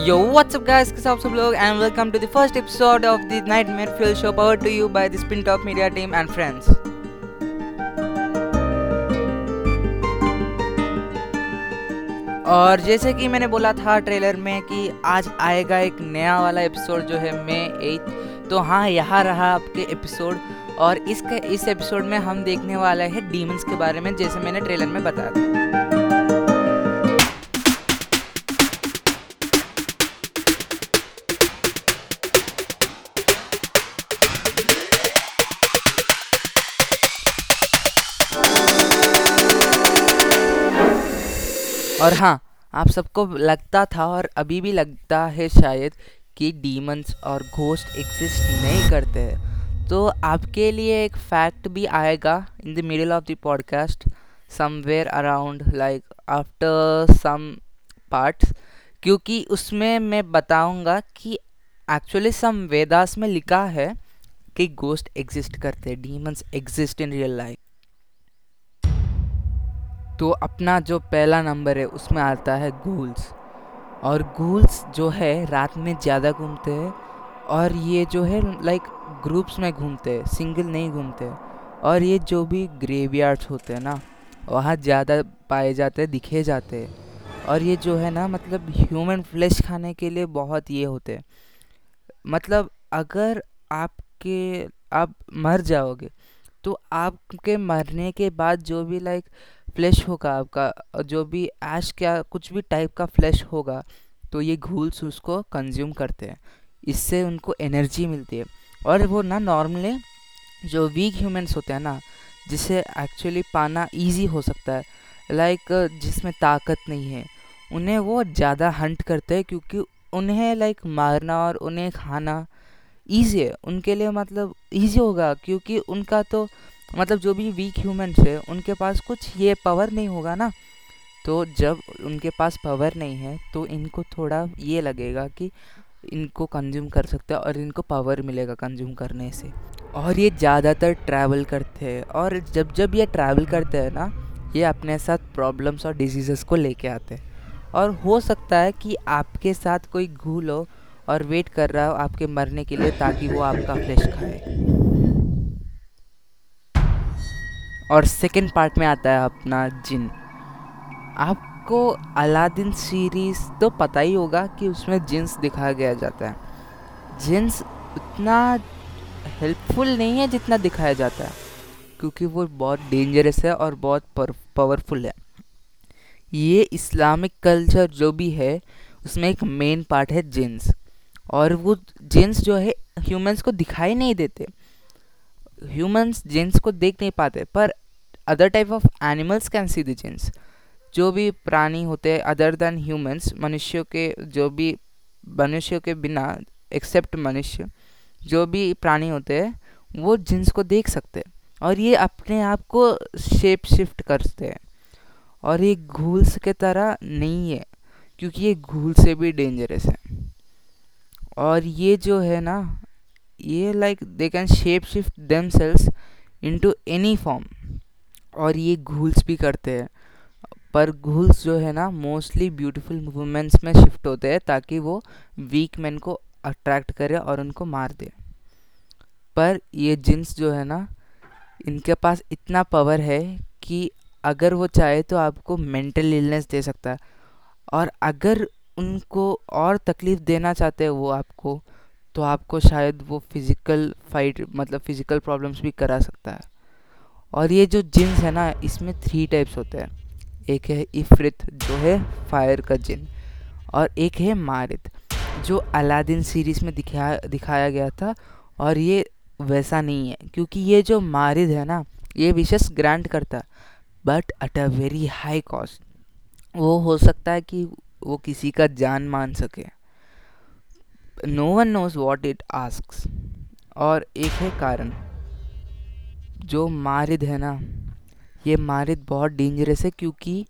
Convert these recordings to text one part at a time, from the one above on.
What's up, guys? कैसे आप सब लोग and welcome to the first episode of the Nightmare Fuel Show powered to you by the Spin Top Media team and friends. और जैसे कि मैंने बोला था ट्रेलर में कि आज आएगा एक नया वाला एपिसोड जो है मे एट तो हाँ यहाँ रहा आपके एपिसोड और इसके इस एपिसोड में हम देखने वाले हैं डीमंस के बारे में जैसे मैंने ट्रेलर में बताया था और हाँ आप सबको लगता था और अभी भी लगता है शायद कि डीमंस और घोस्ट एग्जिस्ट नहीं करते हैं। तो आपके लिए एक फैक्ट भी आएगा in the middle of the podcast somewhere around like after some parts क्योंकि उसमें मैं बताऊँगा कि एक्चुअली सम वेदास में लिखा है कि गोस्ट एग्जिस्ट करते हैं demons exist in real life तो अपना जो पहला नंबर है, उसमें आता है गूल्स और गूल्स जो है, रात में ज़्यादा घूमते हैं और ये जो है लाइक ग्रुप्स में घूमते हैं सिंगल नहीं घूमते और ये जो भी ग्रेवयार्ड्स होते हैं ना, वहाँ ज़्यादा पाए जाते हैं, दिखे जाते हैं. और ये जो है ना मतलब ह्यूमन फ्लैश खाने के लिए बहुत ये होते हैं. मतलब अगर आपके, आप मर जाओगे तो आपके मरने के बाद जो भी लाइक फ्लैश होगा आपका जो भी ऐश क्या, कुछ भी टाइप का फ्लैश होगा तो ये घूल्स उसको कंज्यूम करते हैं। इससे उनको एनर्जी मिलती है। और वो ना नॉर्मली जो वीक ह्यूमंस होते हैं ना, जिसे एक्चुअली पाना इजी हो सकता है लाइक जिसमें ताकत नहीं है, उन्हें वो ज़्यादा हंट करते हैं, क्योंकि उन्हें लाइक मारना और उन्हें खाना ईजी है। उनके लिए मतलब ईजी होगा, क्योंकि उनका तो मतलब जो भी वीक ह्यूमन्स है, उनके पास कुछ ये पावर नहीं होगा ना। तो जब उनके पास पावर नहीं है तो इनको थोड़ा ये लगेगा कि इनको कंज्यूम कर सकते हैं और इनको पावर मिलेगा कंज्यूम करने से। और ये ज़्यादातर ट्रैवल करते हैं और जब जब ये ट्रैवल करते हैं ना, ये अपने साथ प्रॉब्लम्स और डिज़ीज़ को लेके आते हैं। और हो सकता है कि आपके साथ कोई घूल हो और वेट कर रहा हो आपके मरने के लिए ताकि वो आपका फ्लैश खाए। और सेकंड पार्ट में आता है अपना जिन। आपको अलादीन सीरीज़ तो पता ही होगा कि उसमें जिन्स दिखाया गया जाता है। जिन्स उतना हेल्पफुल नहीं है जितना दिखाया जाता है, क्योंकि वो बहुत डेंजरस है और बहुत पावरफुल है। ये इस्लामिक कल्चर जो भी है, उसमें एक मेन पार्ट है जिन्स। और वो जिन्स जो है ह्यूमंस को दिखाई नहीं देते। ह्यूमंस जिन्स को देख नहीं पाते, पर other type of animals can see the jinns जो भी प्राणी होते हैं अदर देन ह्यूमंस मनुष्यों के, जो भी, मनुष्यों के बिना एक्सेप्ट मनुष्य, जो भी प्राणी होते हैं, वो जिन्स को देख सकते हैं और ये अपने आप को शेप शिफ्ट करते हैं। और ये घूल्स के तरह नहीं है, क्योंकि ये घूल से भी डेंजरस है। और ये जो है ना, ये like they can shape shift them cells into any form और ये घूल्स भी करते हैं। पर घूल्स जो है ना मोस्टली ब्यूटीफुल वुमेंस में शिफ्ट होते हैं ताकि वो वीक मैन को अट्रैक्ट करे और उनको मार दे। पर ये जिन्स जो है ना, इनके पास इतना पावर है कि अगर वो चाहे तो आपको मेंटल इलनेस दे सकता है। और अगर उनको और तकलीफ़ देना चाहते हैं वो आपको तो आपको शायद वो फ़िज़िकल फाइट मतलब फ़िज़िकल प्रॉब्लम्स भी करा सकता है। और ये जो जिन्स है ना, इसमें थ्री टाइप्स होते हैं। एक है इफ्रित जो है फायर का जिन और एक है मारिद जो अलादीन सीरीज़ में दिखाया दिखाया गया था, और ये वैसा नहीं है, क्योंकि ये जो मारिद है ना, ये विशेष ग्रांट करता but at a very high cost वो हो सकता है कि वो किसी का जान मान सके। No one knows what it ask और एक है कारण। जो मारिद है ना, ये मारिद बहुत डेंजरस है क्योंकि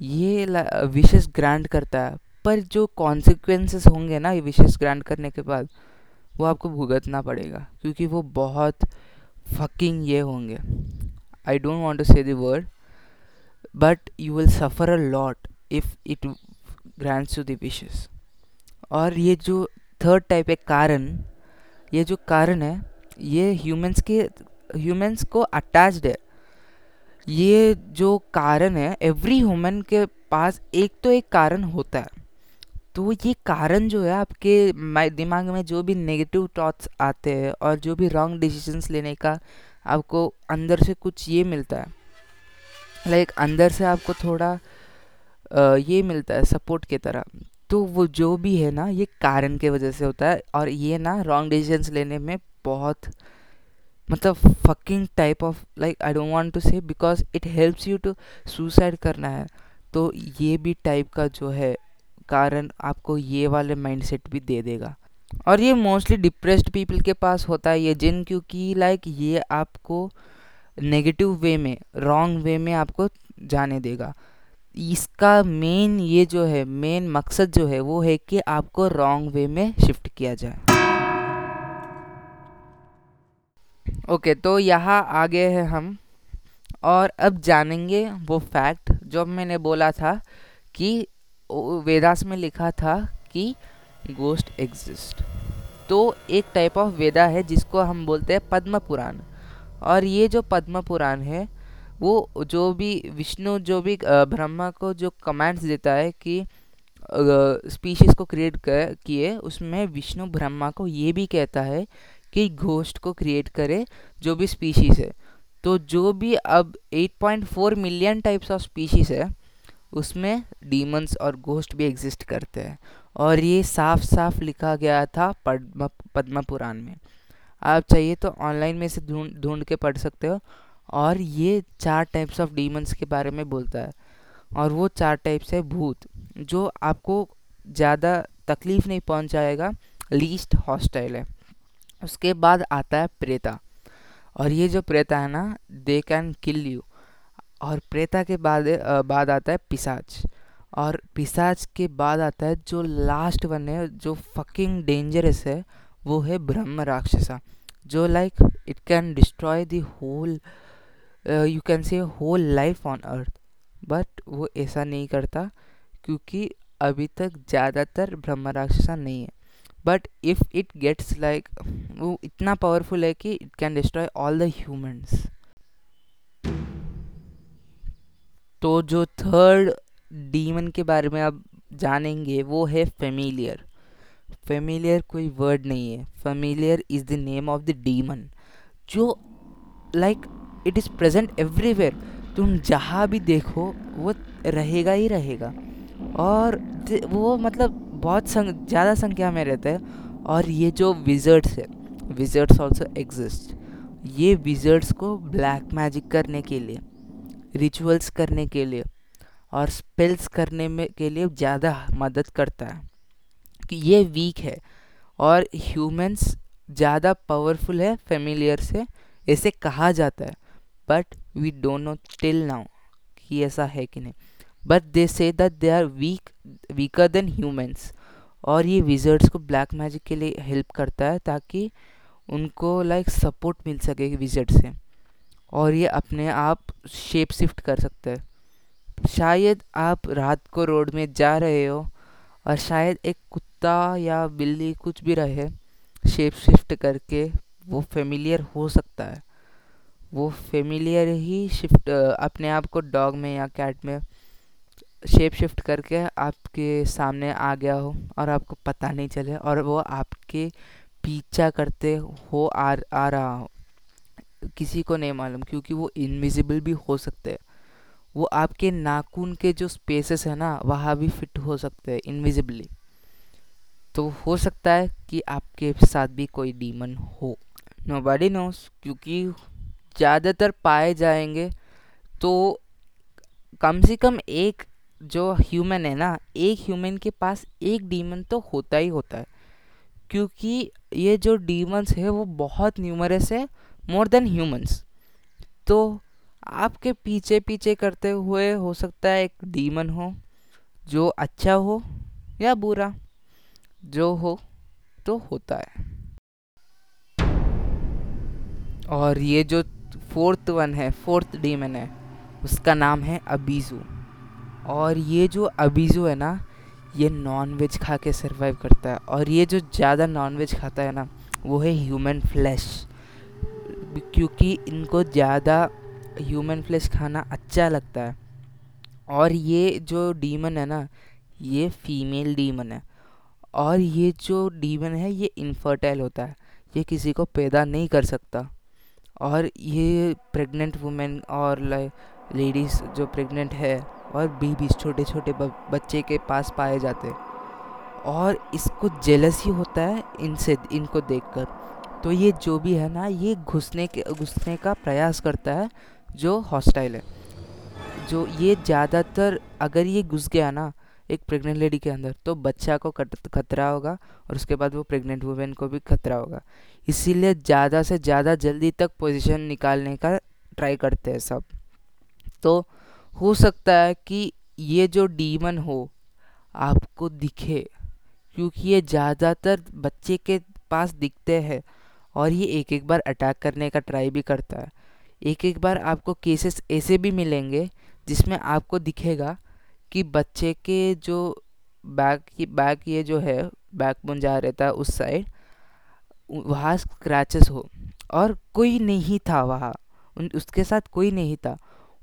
ये विशेष ग्रांट करता है। पर जो कॉन्सिक्वेंसेस होंगे ना, ये विशेष ग्रांट करने के बाद, वो आपको भुगतना पड़ेगा। क्योंकि वो बहुत फकिंग ये होंगे। I don't want to say word but you will suffer a lot if it grants you the wishes और ये जो थर्ड टाइप है कारण ये जो कारण है ये ह्यूमंस के ह्यूमंस को अटैच्ड है। ये जो कारण है एवरी ह्यूमन के पास एक तो एक कारण होता है। तो ये कारण जो है आपके दिमाग में जो भी नेगेटिव थॉट्स आते हैं और जो भी रॉन्ग डिसीजंस लेने का आपको अंदर से कुछ ये मिलता है। लाइक like, अंदर से आपको थोड़ा ये मिलता है सपोर्ट की तरह। तो वो जो भी है ना, ये कारण के वजह से होता है और ये ना रॉन्ग डिसीजंस लेने में बहुत मतलब fucking type of like I don't want to say because it helps you to suicide करना है। तो ये भी टाइप का जो है कारण आपको ये वाले माइंडसेट भी दे देगा। और ये मोस्टली डिप्रेस्ड पीपल के पास होता है ये जिन क्योंकि लाइक ये आपको नेगेटिव वे में रॉन्ग वे में आपको जाने देगा। इसका मेन ये जो है मेन मकसद जो है वो है कि आपको रॉन्ग वे में शिफ्ट किया जाए। ओके okay, तो यहाँ आगे हैं हम। और अब जानेंगे वो फैक्ट जो मैंने बोला था कि वेदास में लिखा था कि गोस्ट एग्जिस्ट तो एक टाइप ऑफ़ वेदा है जिसको हम बोलते हैं पद्म पुराण। और ये जो पद्म पुराण है वो जो भी विष्णु, जो भी ब्रह्मा को जो कमांड्स देता है कि स्पीशीज़ को क्रिएट किए, उसमें विष्णु, ब्रह्मा को ये भी कहता है कि घोस्ट को क्रिएट करे, जो भी स्पीशीज़ है। तो जो भी अब 8.4 मिलियन टाइप्स ऑफ़ स्पीशीज़ है, उसमें डीमंस और घोस्ट भी एग्जिस्ट करते हैं। और ये साफ़ साफ़ लिखा गया था पद्म पद्म पुराण में। आप चाहिए तो ऑनलाइन में से ढूंढ ढूंढ के पढ़ सकते हो। और ये चार टाइप्स ऑफ़ डीमंस के बारे में बोलता है। और वो चार टाइप्स है भूत, जो आपको ज़्यादा तकलीफ़ नहीं पहुंचाएगा लीस्ट हॉस्टाइल है। उसके बाद आता है प्रेता, और ये जो प्रेता है ना दे कैन किल यू और प्रेता के बाद बाद आता है पिसाच, और पिसाच के बाद आता है जो लास्ट वन है, जो फकिंग डेंजरस है, वो है ब्रह्म राक्षसा, जो like it can destroy the whole you can say whole life on earth but वो ऐसा नहीं करता क्योंकि अभी तक ज़्यादातर ब्रह्म राक्षसा नहीं है। But if it gets like वो इतना पावरफुल है कि it can destroy all the humans तो जो थर्ड डीमन के बारे में आप जानेंगे, वो है फेमिलियर फेमिलियर कोई वर्ड नहीं है. Familiar is the name of the demon जो like it is present everywhere तुम जहाँ भी देखो, वो रहेगा ही रहेगा। और वो मतलब बहुत संग ज़्यादा संख्या में रहते हैं। और ये जो विजर्ड्स है विजर्ड्स ऑल्सो एग्जिस्ट ये विजर्ड्स को ब्लैक मैजिक करने के लिए रिचुअल्स करने के लिए और स्पेल्स करने में, के लिए ज़्यादा मदद करता है। कि ये वीक है और ह्यूमंस ज़्यादा पावरफुल है फेमिलियर से, ऐसे कहा जाता है। But we don't know till now कि ऐसा है कि नहीं। But they say that they are weak weaker than humans और ये विजर्ड्स को ब्लैक मैजिक के लिए हेल्प करता है ताकि उनको लाइक like, सपोर्ट मिल सके विजर्ड से। और ये अपने आप शेप शिफ्ट कर सकते हैं। शायद आप रात को रोड में जा रहे हो और शायद एक कुत्ता या बिल्ली कुछ भी रहे शेप शिफ्ट करके वो फेमिलियर हो सकता है। वो फेमिलियर ही शिफ्ट अपने आप को डॉग में या कैट में शेप शिफ्ट करके आपके सामने आ गया हो और आपको पता नहीं चले और वो आपके पीछा करते हो आ, आ रहा हो। किसी को नहीं मालूम क्योंकि वो इनविजिबल भी हो सकते हैं। वो आपके नाखून के जो स्पेसेस है ना वहाँ भी फिट हो सकते हैं इनविजिबली तो हो सकता है कि आपके साथ भी कोई डीमन हो। नो बॉडी नोस क्योंकि ज़्यादातर पाए जाएँगे तो कम से कम एक जो ह्यूमन है ना, एक ह्यूमन के पास एक डीमन तो होता ही होता है। क्योंकि ये जो डीमंस है, वो बहुत न्यूमरस है मोर देन ह्यूमंस तो आपके पीछे पीछे करते हुए हो सकता है एक डीमन हो, जो अच्छा हो या बुरा, जो हो तो होता है। और ये जो फोर्थ वन है, फोर्थ डीमन है, उसका नाम है अबीजू। और ये जो अबीजू है ना, ये नॉन वेज खा के सर्वाइव करता है। और ये जो ज़्यादा नॉन वेज खाता है ना, वो है ह्यूमन फ्लैश क्योंकि इनको ज़्यादा ह्यूमन फ्लैश खाना अच्छा लगता है। और ये जो डीमन है ना, ये फीमेल डीमन है। और ये जो डीमन है, ये इनफर्टाइल होता है। ये किसी को पैदा नहीं कर सकता। और ये प्रेग्नेंट वुमेन और लेडीज़ जो प्रेग्नेंट है और बीबीज छोटे छोटे बच्चे के पास पाए जाते और इसको जेलस ही होता है इनसे, इनको देखकर। तो ये जो भी है ना, ये घुसने के, घुसने का प्रयास करता है जो हॉस्टाइल है। जो ये ज़्यादातर अगर ये घुस गया ना एक प्रेग्नेंट लेडी के अंदर। तो बच्चा को खतरा होगा और उसके बाद वो प्रेग्नेंट वुमेन को भी खतरा होगा। इसीलिए ज़्यादा से ज़्यादा जल्दी तक पोजीशन निकालने का ट्राई करते हैं सब। तो हो सकता है कि ये जो डीमन हो, आपको दिखे, क्योंकि ये ज़्यादातर बच्चे के पास दिखते हैं और ये एक एक बार अटैक करने का ट्राई भी करता है। एक एक बार आपको केसेस ऐसे भी मिलेंगे जिसमें आपको दिखेगा कि बच्चे के जो बैक की, बैक ये जो है बैक बोन जा रहता है उस साइड, वहाँ स्क्रैचेस हो। और कोई नहीं था वहाँ। उन, उसके साथ कोई नहीं था।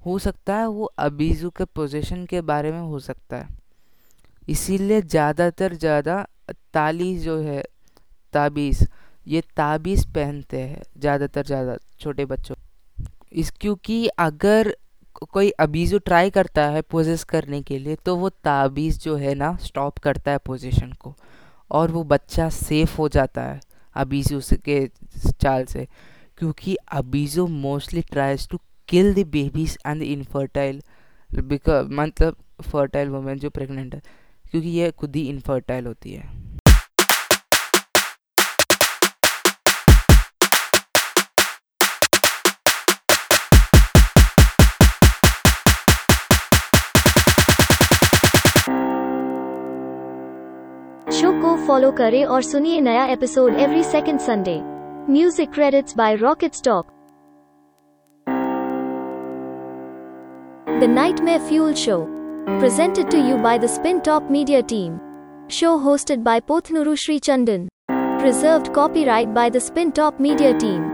हो सकता है वो अबीजू के पोजीशन के बारे में हो सकता है। इसीलिए ज़्यादातर ज़्यादा ताली जो है, ताबीज़, ये ताबीज़ पहनते हैं ज़्यादातर ज़्यादा छोटे बच्चों। इस, क्योंकि अगर कोई अबीज़ो ट्राई करता है पोजेस करने के लिए तो वो ताबीज़ जो है ना स्टॉप करता है पोजीशन को और वो बच्चा सेफ़ हो जाता है अबीज़ो के चाल से। क्योंकि Abyzou mostly tries to kill the babies and the infertile मतलब फर्टाइल वुमेन जो प्रेग्नेंट है, क्योंकि ये खुद ही इनफर्टाइल होती है। फॉलो करें और सुनिए नया episode every second Sunday music credits by rocket stock The Nightmare Fuel Show. Presented to you by the Spin Top Media Team. Show hosted by Pothnuru Sri Chandan. Reserved copyright by the Spin Top Media Team.